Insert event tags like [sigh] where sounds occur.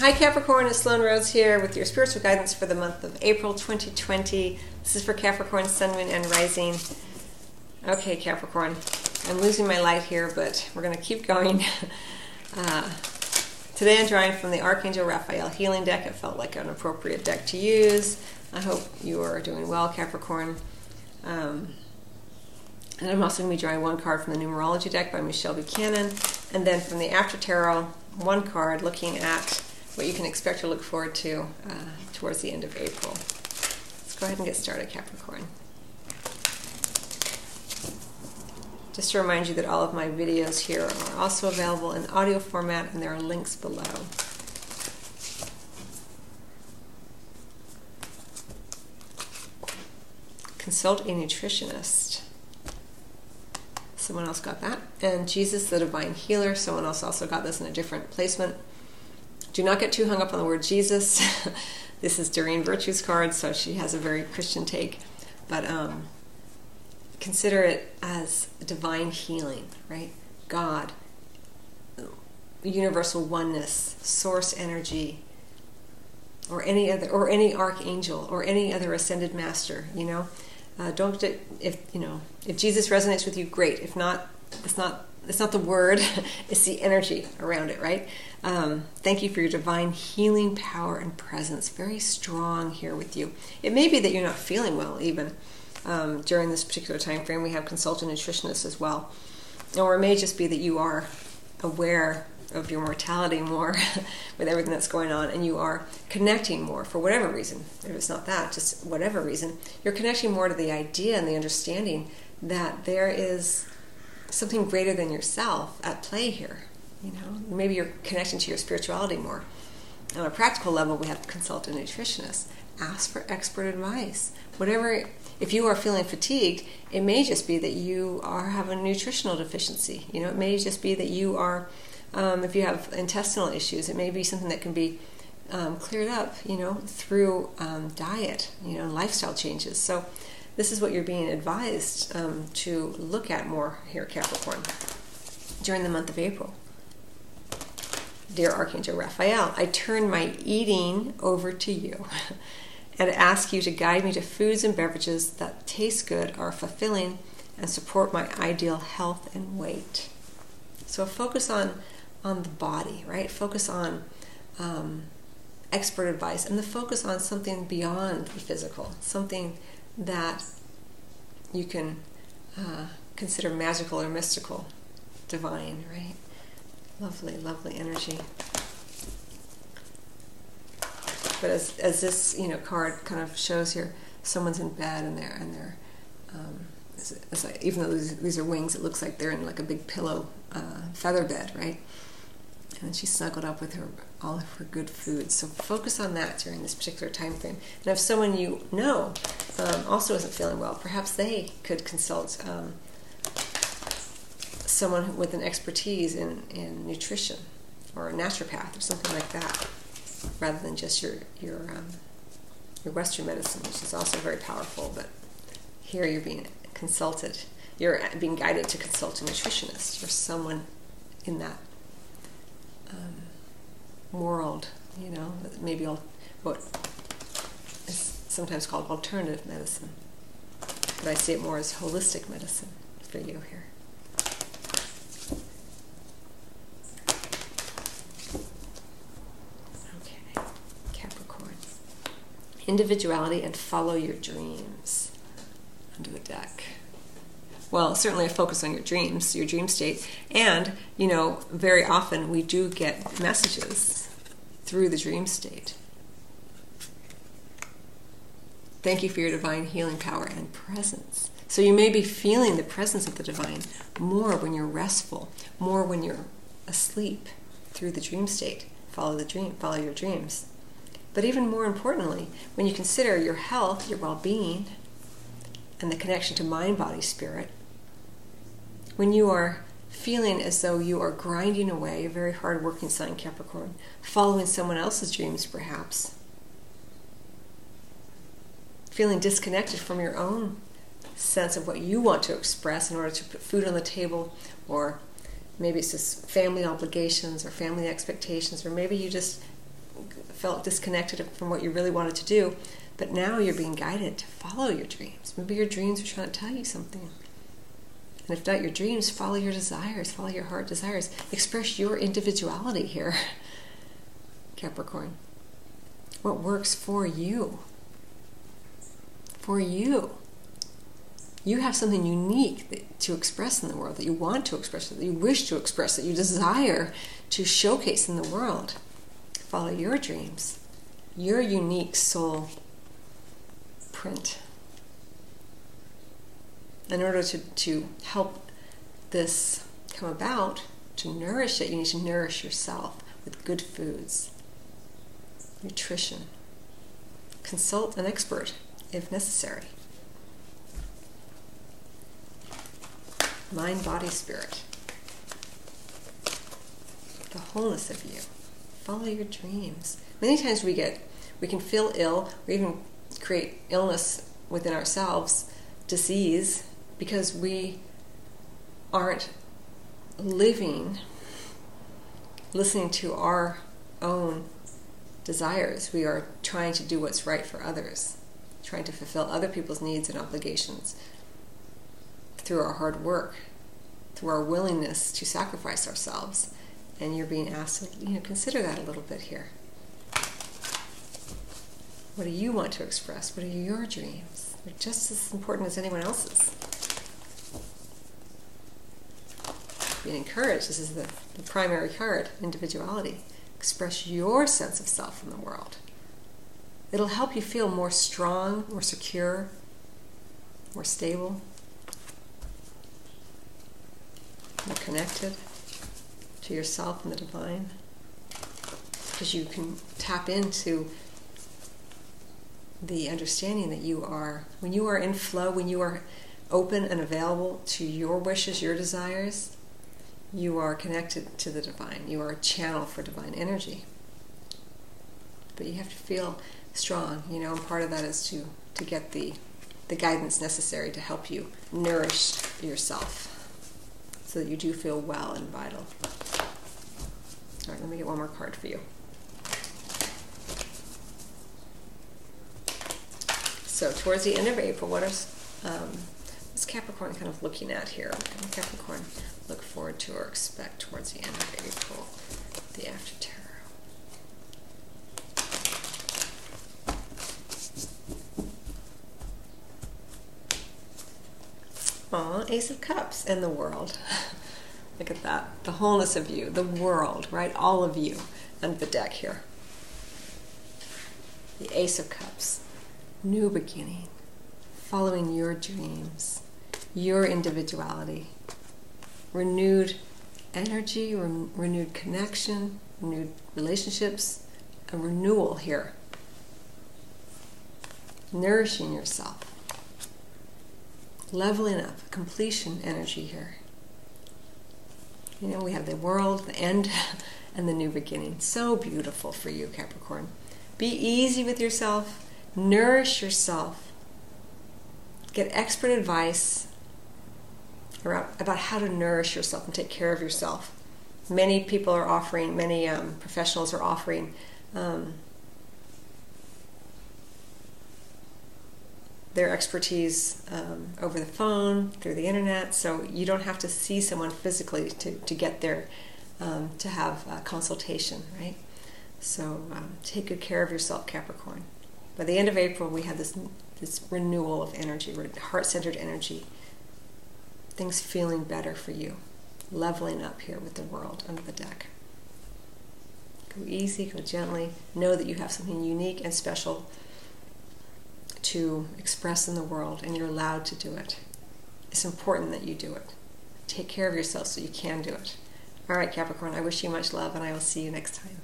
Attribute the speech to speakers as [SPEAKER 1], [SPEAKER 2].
[SPEAKER 1] Hi Capricorn, it's Sloan Rose here with your spiritual guidance for the month of April 2020. This is for Capricorn, Sun, Moon, and Rising. Okay, Capricorn, I'm losing my light here, but we're going to keep going. [laughs] Uh, today I'm drawing from the Archangel Raphael Healing Deck. It felt like an appropriate deck to use. I hope you are doing well, Capricorn. Um, and I'm also going to be drawing one card from the Numerology deck by Michelle Buchanan, and then from the After Tarot, one card looking at what you can expect to look forward to uh, towards the end of April. Let's go ahead and get started, Capricorn. Just to remind you that all of my videos here are also available in audio format and there are links below. Consult a nutritionist. Someone else got that. And Jesus, the divine healer. Someone else also got this in a different placement. Do not get too hung up on the word Jesus. [laughs] this is Doreen Virtue's card, so she has a very Christian take. But um, consider it as divine healing, right? God, universal oneness, source energy, or any other, or any archangel, or any other ascended master. You know, uh, don't if you know if Jesus resonates with you, great. If not, it's not it's not the word, [laughs] it's the energy around it, right? Um, thank you for your divine healing power and presence. Very strong here with you. It may be that you're not feeling well even um, during this particular time frame. We have consultant nutritionists as well. Or it may just be that you are aware of your mortality more [laughs] with everything that's going on and you are connecting more for whatever reason. If it's not that, just whatever reason, you're connecting more to the idea and the understanding that there is something greater than yourself at play here. You know, maybe you're connecting to your spirituality more. On a practical level, we have to consult a nutritionist. Ask for expert advice. Whatever, if you are feeling fatigued, it may just be that you are having a nutritional deficiency. You know, it may just be that you are, um, if you have intestinal issues, it may be something that can be um, cleared up, you know, through um, diet, you know, lifestyle changes. So this is what you're being advised um, to look at more here, Capricorn, during the month of April. Dear Archangel Raphael, I turn my eating over to you [laughs] and ask you to guide me to foods and beverages that taste good, are fulfilling, and support my ideal health and weight. So focus on on the body, right? Focus on um, expert advice, and the focus on something beyond the physical, something that you can uh, consider magical or mystical, divine, right? Lovely, lovely energy. But as, as this you know card kind of shows here, someone's in bed and they're and they're um, even though these, these, are wings, it looks like they're in like a big pillow uh, feather bed, right? And she snuggled up with her all of her good food. So focus on that during this particular time frame. And if someone you know um, also isn't feeling well, perhaps they could consult um, someone with an expertise in, in nutrition or a naturopath or something like that, rather than just your your um, your Western medicine, which is also very powerful. But here you're being consulted, you're being guided to consult a nutritionist or someone in that um, world, you know, maybe what is sometimes called alternative medicine. But I see it more as holistic medicine for you here. Okay, Capricorn. Individuality and follow your dreams under the deck well, certainly a focus on your dreams, your dream state. And, you know, very often we do get messages through the dream state. Thank you for your divine healing power and presence. So you may be feeling the presence of the divine more when you're restful, more when you're asleep through the dream state. Follow the dream, follow your dreams. But even more importantly, when you consider your health, your well being, and the connection to mind, body, spirit, when you are feeling as though you are grinding away, a very hard working sign, Capricorn, following someone else's dreams perhaps, feeling disconnected from your own sense of what you want to express in order to put food on the table, or maybe it's just family obligations or family expectations, or maybe you just felt disconnected from what you really wanted to do, but now you're being guided to follow your dreams. Maybe your dreams are trying to tell you something. And if your dreams, follow your desires, follow your heart desires. Express your individuality here, [laughs] Capricorn. What works for you? For you. You have something unique to express in the world, that you want to express, that you wish to express, that you desire to showcase in the world. Follow your dreams, your unique soul print. In order to, to help this come about, to nourish it, you need to nourish yourself with good foods, nutrition. Consult an expert if necessary. Mind, body, spirit. The wholeness of you. Follow your dreams. Many times we get, we can feel ill, or even create illness within ourselves, disease, because we aren't living, listening to our own desires. We are trying to do what's right for others, trying to fulfill other people's needs and obligations through our hard work, through our willingness to sacrifice ourselves. And you're being asked to you know, consider that a little bit here. What do you want to express? What are your dreams? They're just as important as anyone else's. Being encouraged, this is the, the primary card individuality. Express your sense of self in the world. It'll help you feel more strong, more secure, more stable, more connected to yourself and the divine. Because you can tap into the understanding that you are, when you are in flow, when you are open and available to your wishes, your desires, you are connected to the divine. You are a channel for divine energy. But you have to feel strong, you know, and part of that is to, to get the, the guidance necessary to help you nourish yourself so that you do feel well and vital. All right, let me get one more card for you. So towards the end of April, what is um, Capricorn kind of looking at here? Capricorn look forward to or expect towards the end of April, the after tarot? Aw, Ace of Cups and the world. [laughs] Look at that. The wholeness of you, the world, right? All of you under the deck here. The Ace of Cups new beginning, following your dreams, your individuality, renewed energy, re- renewed connection, renewed relationships, a renewal here. Nourishing yourself, leveling up, completion energy here. You know, we have the world, the end, [laughs] and the new beginning. So beautiful for you, Capricorn. Be easy with yourself nourish yourself, get expert advice about how to nourish yourself and take care of yourself. Many people are offering, many um, professionals are offering um, their expertise um, over the phone, through the internet, so you don't have to see someone physically to, to get there um, to have a consultation, right? So um, take good care of yourself, Capricorn by the end of April, we have this this renewal of energy, heart centered energy. Things feeling better for you, leveling up here with the world under the deck. Go easy, go gently. Know that you have something unique and special to express in the world, and you're allowed to do it. It's important that you do it. Take care of yourself so you can do it. All right, Capricorn, I wish you much love, and I will see you next time.